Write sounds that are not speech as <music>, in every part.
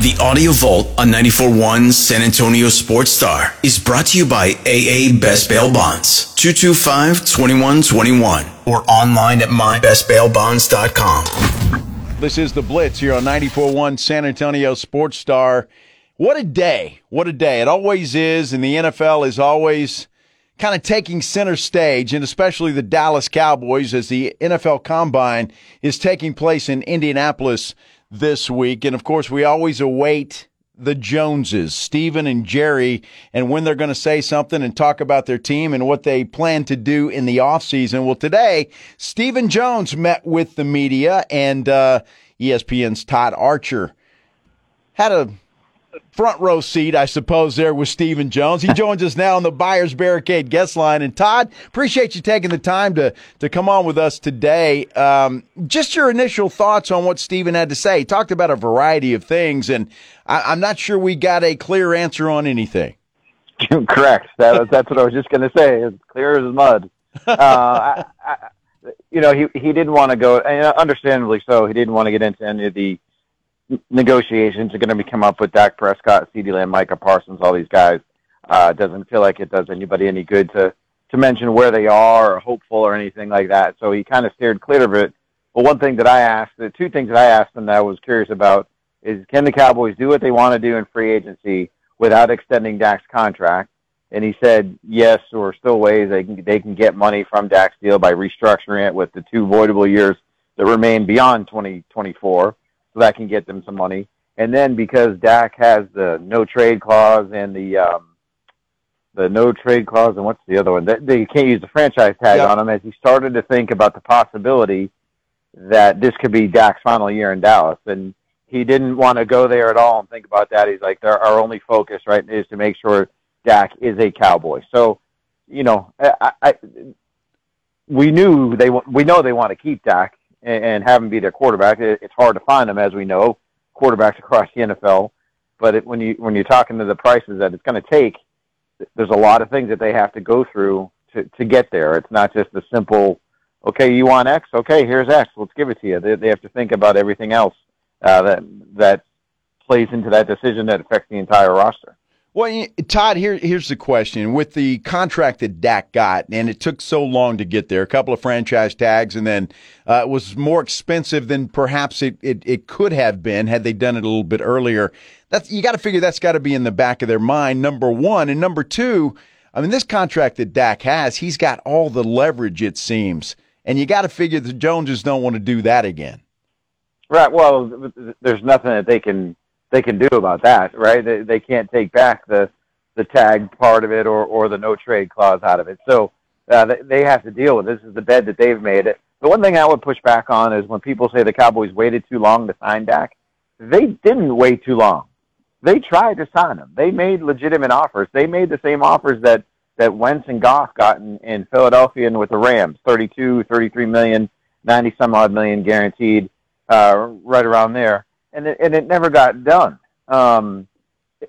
The Audio Vault on 94.1 San Antonio Sports Star is brought to you by AA Best Bail Bonds, 225-2121, or online at mybestbailbonds.com. This is the Blitz here on 94.1 San Antonio Sports Star. What a day. What a day. It always is, and the NFL is always kind of taking center stage, and especially the Dallas Cowboys as the NFL Combine is taking place in Indianapolis this week. And of course, we always await the Joneses, Stephen and Jerry, and when they're going to say something and talk about their team and what they plan to do in the offseason. Well, today, Stephen Jones met with the media, and uh, ESPN's Todd Archer had a front row seat, I suppose, there with Stephen Jones. He <laughs> joins us now on the Buyers Barricade guest line. And Todd, appreciate you taking the time to to come on with us today. Um, just your initial thoughts on what Stephen had to say. He talked about a variety of things, and I, am not sure we got a clear answer on anything. <laughs> Correct. That, that's what I was just going to say. As clear as mud. Uh, I, I, you know, he he didn't want to go, and understandably so. He didn't want to get into any of the negotiations are going to be come up with Dak Prescott, CeeDee Lamb, Micah Parsons, all these guys. Uh, doesn't feel like it does anybody any good to to mention where they are or hopeful or anything like that. So he kind of steered clear of it. But one thing that I asked, the two things that I asked him that I was curious about is can the Cowboys do what they want to do in free agency without extending Dak's contract? And he said yes, or still ways they can they can get money from Dak's deal by restructuring it with the two voidable years that remain beyond 2024 so that can get them some money. And then because Dak has the no trade clause and the um, the no trade clause and what's the other one? They, they can't use the franchise tag yep. on him. As he started to think about the possibility that this could be Dak's final year in Dallas, and he didn't want to go there at all and think about that. He's like, our only focus right is to make sure Dak is a Cowboy. So, you know, I, I we knew they we know they want to keep Dak, and, and have him be their quarterback. It, it's hard to find them, as we know, quarterbacks <laughs> across the NFL. But it, when you when you're talking to the prices that it's going to take, there's a lot of things that they have to go through to to get there. It's not just a simple, okay, you want X, okay, here's X, let's give it to you. They, they have to think about everything else uh, that that plays into that decision that affects the entire roster. Well, Todd, here, here's the question. With the contract that Dak got, and it took so long to get there, a couple of franchise tags, and then uh, it was more expensive than perhaps it, it, it could have been had they done it a little bit earlier. That's You got to figure that's got to be in the back of their mind, number one. And number two, I mean, this contract that Dak has, he's got all the leverage, it seems. And you got to figure the Joneses don't want to do that again. Right. Well, there's nothing that they can they can do about that, right? They, they can't take back the the tag part of it or or the no trade clause out of it. So uh, they, they have to deal with this. Is the bed that they've made. It. The one thing I would push back on is when people say the Cowboys waited too long to sign Dak. They didn't wait too long. They tried to sign him. They made legitimate offers. They made the same offers that that Wentz and Goff got in, in Philadelphia and with the Rams, 32, 33 million, 90 some odd million guaranteed, uh, right around there and it, and it never got done. Um,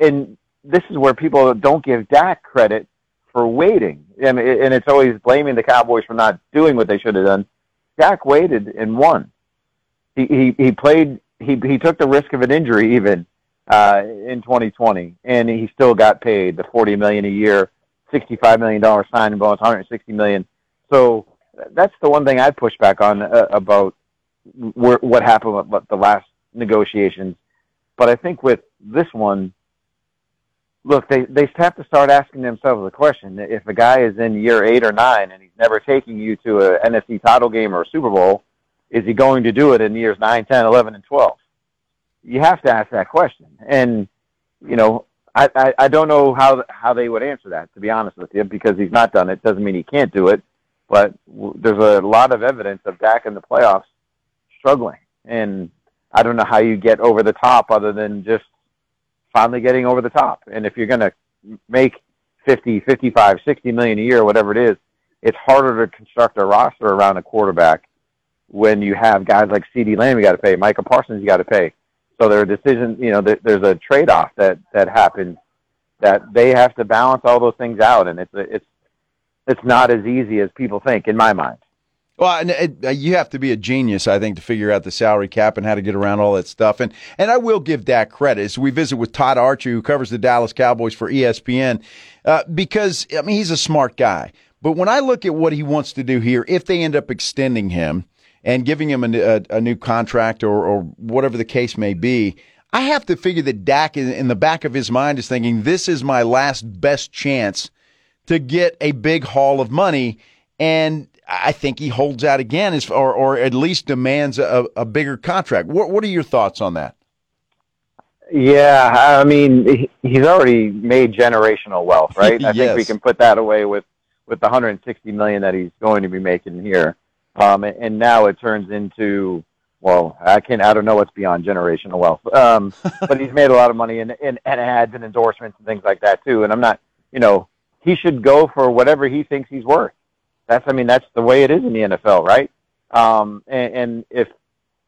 and this is where people don't give Dak credit for waiting, and and it's always blaming the Cowboys for not doing what they should have done. Dak waited and won. He he he played. He he took the risk of an injury even uh, in 2020, and he still got paid the 40 million a year, 65 million dollar signing bonus, 160 million. So that's the one thing I push back on uh, about where, what happened with the last negotiations. But I think with this one, look, they they have to start asking themselves the question: if a guy is in year eight or nine and he's never taking you to a NFC title game or a Super Bowl, is he going to do it in years nine, ten, eleven, and twelve? You have to ask that question, and you know. I, I, I don't know how how they would answer that, to be honest with you, because he's not done it. Doesn't mean he can't do it, but w- there's a lot of evidence of Dak in the playoffs struggling, and I don't know how you get over the top other than just finally getting over the top. And if you're going to make 50, 55, 60 million a year, whatever it is, it's harder to construct a roster around a quarterback when you have guys like CeeDee Lamb you got to pay, Micah Parsons you got to pay. So there are decisions, you know, there, there's a trade-off that that happens that they have to balance all those things out, and it's it's it's not as easy as people think, in my mind. Well, and it, uh, you have to be a genius, I think, to figure out the salary cap and how to get around all that stuff. And and I will give Dak credit. As we visit with Todd Archer, who covers the Dallas Cowboys for ESPN, uh, because I mean he's a smart guy. But when I look at what he wants to do here, if they end up extending him and giving him a, a, a new contract or, or whatever the case may be, I have to figure that Dak, in, in the back of his mind, is thinking, "This is my last best chance to get a big haul of money." And I think he holds out again, as, or or at least demands a, a bigger contract. What what are your thoughts on that? Yeah, I mean, he's already made generational wealth, right? <laughs> I think we can put that away with with the 160 million that he's going to be making here. Um, and now it turns into well, I can't, I don't know what's beyond generational wealth, um, <laughs> but he's made a lot of money in, in, in ads and endorsements and things like that too. And I'm not, you know, he should go for whatever he thinks he's worth. That's I mean that's the way it is in the NFL, right? Um, and, and if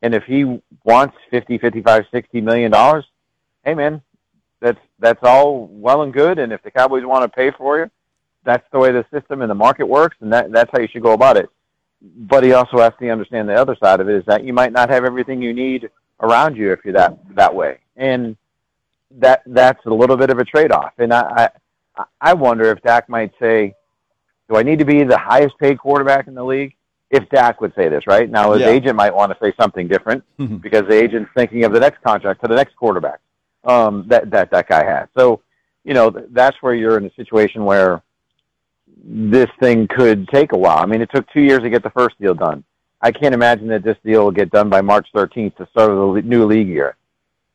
and if he wants 50, 55, 60 million dollars, hey man, that's that's all well and good. And if the Cowboys want to pay for you, that's the way the system and the market works, and that that's how you should go about it. But he also has to understand the other side of it is that you might not have everything you need around you if you're that that way, and that that's a little bit of a trade off. And I, I I wonder if Dak might say, "Do I need to be the highest paid quarterback in the league?" If Dak would say this, right now, his Yeah. agent might want to say something different <laughs> because the agent's thinking of the next contract for the next quarterback um, that that that guy has. So, you know, that's where you're in a situation where this thing could take a while. I mean, it took two years to get the first deal done. I can't imagine that this deal will get done by March 13th to start of the new league year.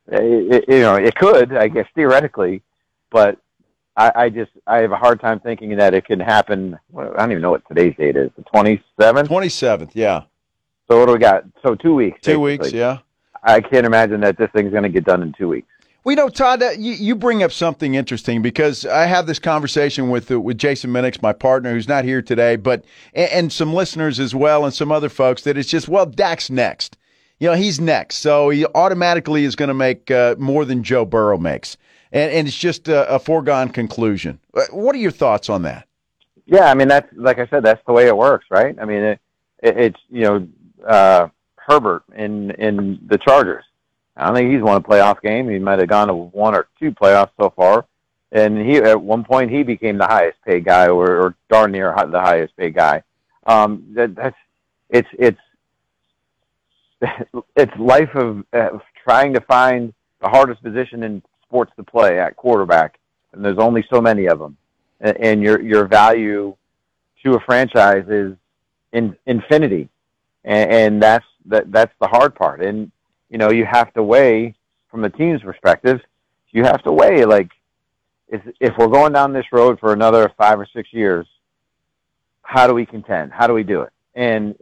It, it, you know, it could, I guess, theoretically, but I, I just I have a hard time thinking that it can happen. well, I don't even know what today's date is. The 27th. Twenty seventh, yeah, So what do we got? So two weeks. two basically. weeks, yeah. I can't imagine that this thing's going to get done in two weeks. We know, Todd, uh, you, you bring up something interesting because I have this conversation with uh, with Jason Minix, my partner, who's not here today, but and, and some listeners as well, and some other folks. That it's just well, Dak's next. You know, he's next, so he automatically is going to make uh, more than Joe Burrow makes, and, and it's just a, a foregone conclusion. Uh, What are your thoughts on that? Yeah, I mean that's like I said, that's the way it works, right? I mean, it, it, it's you know uh, Herbert in in the Chargers. I don't think he's won a playoff game. He might have gone to one or two playoffs so far, and he at one point he became the highest paid guy, or, or darn near the highest paid guy. Um, that, that's it's it's <laughs> it's life of, of trying to find the hardest position in sports to play at quarterback, and there's only so many of them and, and your your value to a franchise is in infinity, and, and that's that that's the hard part. And you know you have to weigh from the team's perspective. You have to weigh like if if we're going down this road for another five or six years, how do we contend? How do we do it? And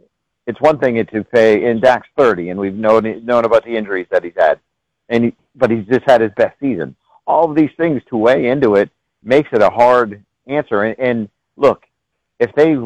it's one thing to pay. And Dak's thirty, and we've known known about the injuries that he's had, and he, but he's just had his best season. All of these things to weigh into it makes it a hard answer. And, and look, if they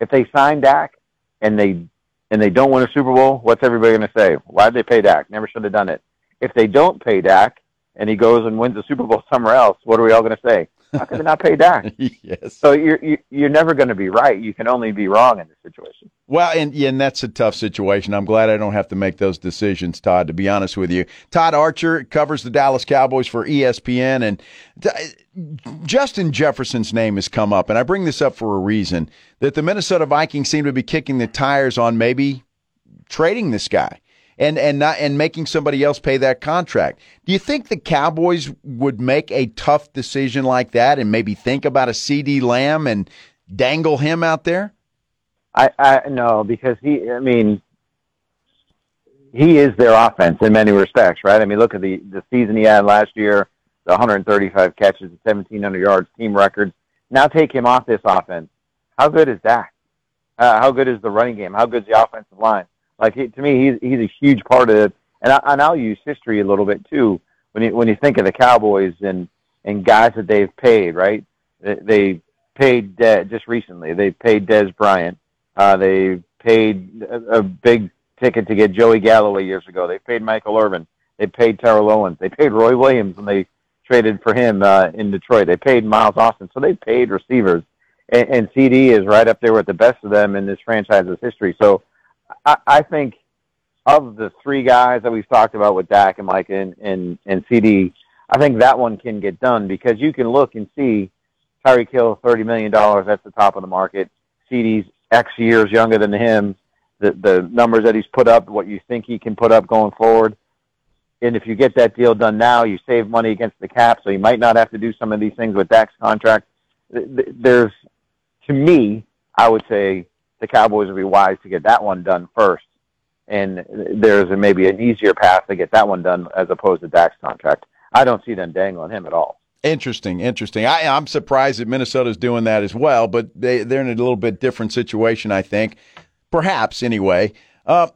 if they sign Dak and they and they don't win a Super Bowl, what's everybody going to say? Why did they pay Dak? Never should have done it. If they don't pay Dak and he goes and wins a Super Bowl somewhere else, what are we all going to say? How could they not pay Dak? <laughs> yes. So you're you- you're never going to be right. You can only be wrong in this situation. Well, and and that's a tough situation. I'm glad I don't have to make those decisions, Todd. To be honest with you, Todd Archer covers the Dallas Cowboys for ESPN, and t- uh, Justin Jefferson's name has come up, and I bring this up for a reason. That the Minnesota Vikings seem to be kicking the tires on maybe trading this guy and and not and making somebody else pay that contract. Do you think the Cowboys would make a tough decision like that and maybe think about a CeeDee Lamb and dangle him out there? I I no because he I mean he is their offense in many respects, right? I mean, look at the the season he had last year, the 135 catches, 1700 yards, team records. Now take him off this offense. How good is that? Uh, how good is the running game? How good is the offensive line? Like he, to me, he's he's a huge part of it. And, I, and I'll use history a little bit too. When you when you think of the Cowboys and and guys that they've paid, right? They, they paid De- just recently. They paid Dez Bryant. Uh, they paid a, a big ticket to get Joey Galloway years ago. They paid Michael Irvin. They paid Terrell Owens. They paid Roy Williams when they traded for him uh, in Detroit. They paid Miles Austin. So they paid receivers. And, and CeeDee is right up there with the best of them in this franchise's history. So I, I think of the three guys that we've talked about with Dak and Mike and, and, and CeeDee, I think that one can get done because you can look and see Tyreek Hill, $30 million, that's the top of the market. CeeDee's X years younger than him. The, the numbers that he's put up, what you think he can put up going forward. And if you get that deal done now, you save money against the cap, so you might not have to do some of these things with Dak's contract. There's, to me, I would say the Cowboys would be wise to get that one done first. And there's maybe an easier path to get that one done as opposed to Dak's contract. I don't see them dangling him at all. Interesting, interesting. I, am surprised that Minnesota's doing that as well, but they, they're in a little bit different situation, I think. Perhaps, anyway. Uh,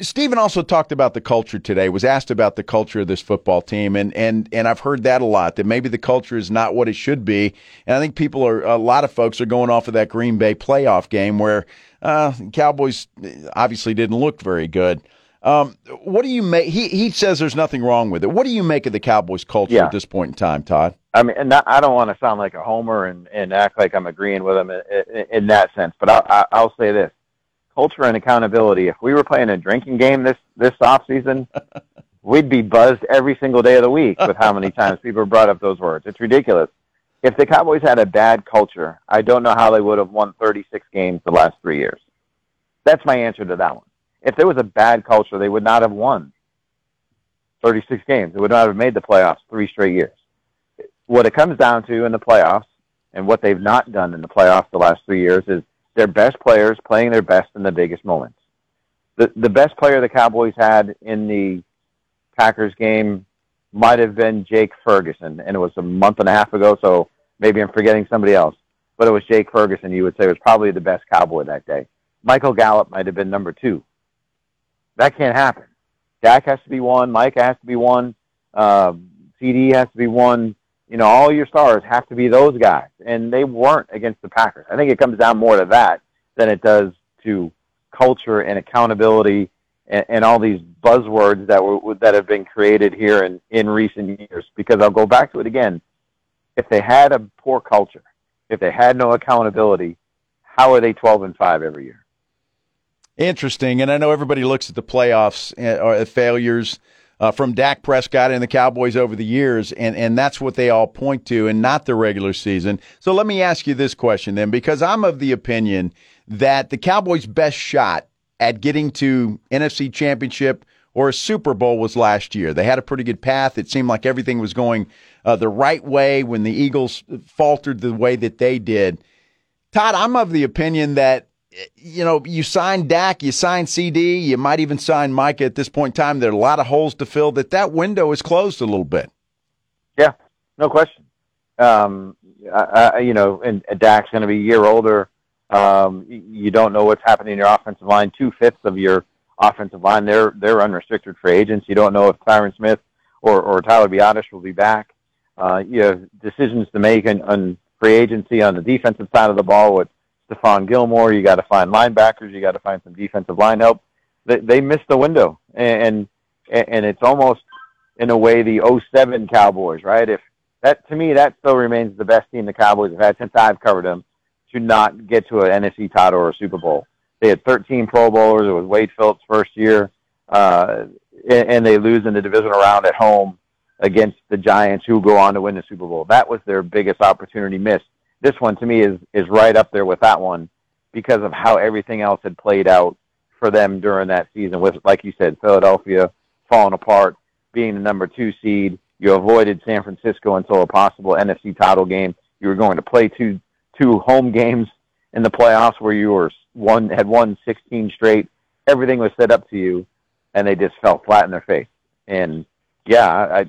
Stephen also talked about the culture today. Was asked about the culture of this football team, and and and I've heard that a lot. That maybe the culture is not what it should be, and I think people are a lot of folks are going off of that Green Bay playoff game where uh, Cowboys obviously didn't look very good. Um, what do you make? He he says there's nothing wrong with it. What do you make of the Cowboys culture yeah. at this point in time, Todd? I mean, and I don't want to sound like a homer and, and act like I'm agreeing with him in, in, in that sense, but I'll, I'll say this: culture and accountability. If we were playing a drinking game this this off season, <laughs> we'd be buzzed every single day of the week with how many times people brought up those words. It's ridiculous. If the Cowboys had a bad culture, I don't know how they would have won 36 games the last three years. That's my answer to that one. If there was a bad culture, they would not have won 36 games. They would not have made the playoffs three straight years. What it comes down to in the playoffs, and what they've not done in the playoffs the last three years, is their best players playing their best in the biggest moments. The the best player the Cowboys had in the Packers game might have been Jake Ferguson, and it was a month and a half ago, so maybe I'm forgetting somebody else. But it was Jake Ferguson. You would say was probably the best Cowboy that day. Michael Gallup might have been number two. That can't happen. Dak has to be one. Mike has to be one. Uh, CeeDee has to be one you know, all your stars have to be those guys, and they weren't against the Packers. I think it comes down more to that than it does to culture and accountability and, and all these buzzwords that were that have been created here in in recent years. Because I'll go back to it again. If they had a poor culture, if they had no accountability, how are they twelve and five every year? Interesting, and I know everybody looks at the playoffs uh, or failures uh, from Dak Prescott and the Cowboys over the years, and, and that's what they all point to, and not the regular season. So let me ask you this question then, because I'm of the opinion that the Cowboys' best shot at getting to NFC Championship or a Super Bowl was last year. They had a pretty good path. It seemed like everything was going uh, the right way when the Eagles faltered the way that they did. Todd, I'm of the opinion that you know, you sign Dak, you sign CD, you might even sign Micah at this point in time. There are a lot of holes to fill. That that window is closed a little bit. Yeah, no question. Um, I, I, you know, and Dak's going to be a year older. Um, you don't know what's happening in your offensive line. Two fifths of your offensive line, they're they're unrestricted free agents. You don't know if Tyron Smith or, or Tyler Biadasz will be back. Uh, you have decisions to make on, on free agency on the defensive side of the ball with Stephon Gilmore. You got to find linebackers. You got to find some defensive line help. They, they missed the window, and and it's almost in a way the 07 Cowboys, right? If that to me that still remains the best team the Cowboys have had since I've covered them to not get to an NFC title or a Super Bowl. They had 13 Pro Bowlers. It was Wade Phillips' first year, uh, and, and they lose in the divisional round at home against the Giants, who go on to win the Super Bowl. That was their biggest opportunity missed this one to me is is right up there with that one because of how everything else had played out for them during that season. With like you said, Philadelphia falling apart, being the number two seed. You avoided San Francisco until a possible NFC title game. You were going to play two two home games in the playoffs where you were one had won 16 straight. Everything was set up to you, and they just fell flat in their face. And yeah, I,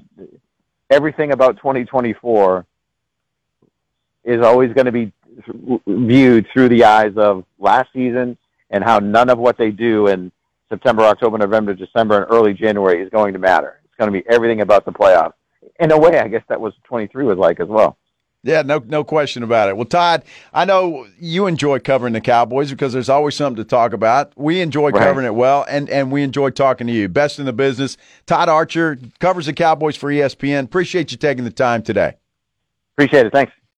everything about 2024 is always going to be viewed through the eyes of last season and how none of what they do in September, October, November, December, and early January is going to matter. It's going to be everything about the playoffs. In a way, I guess that was 23 was like as well. Yeah, no, no question about it. Well, Todd, I know you enjoy covering the Cowboys because there's always something to talk about. We enjoy Right. covering it well, and and we enjoy talking to you. Best in the business. Todd Archer covers the Cowboys for ESPN. Appreciate you taking the time today. Appreciate it. Thanks.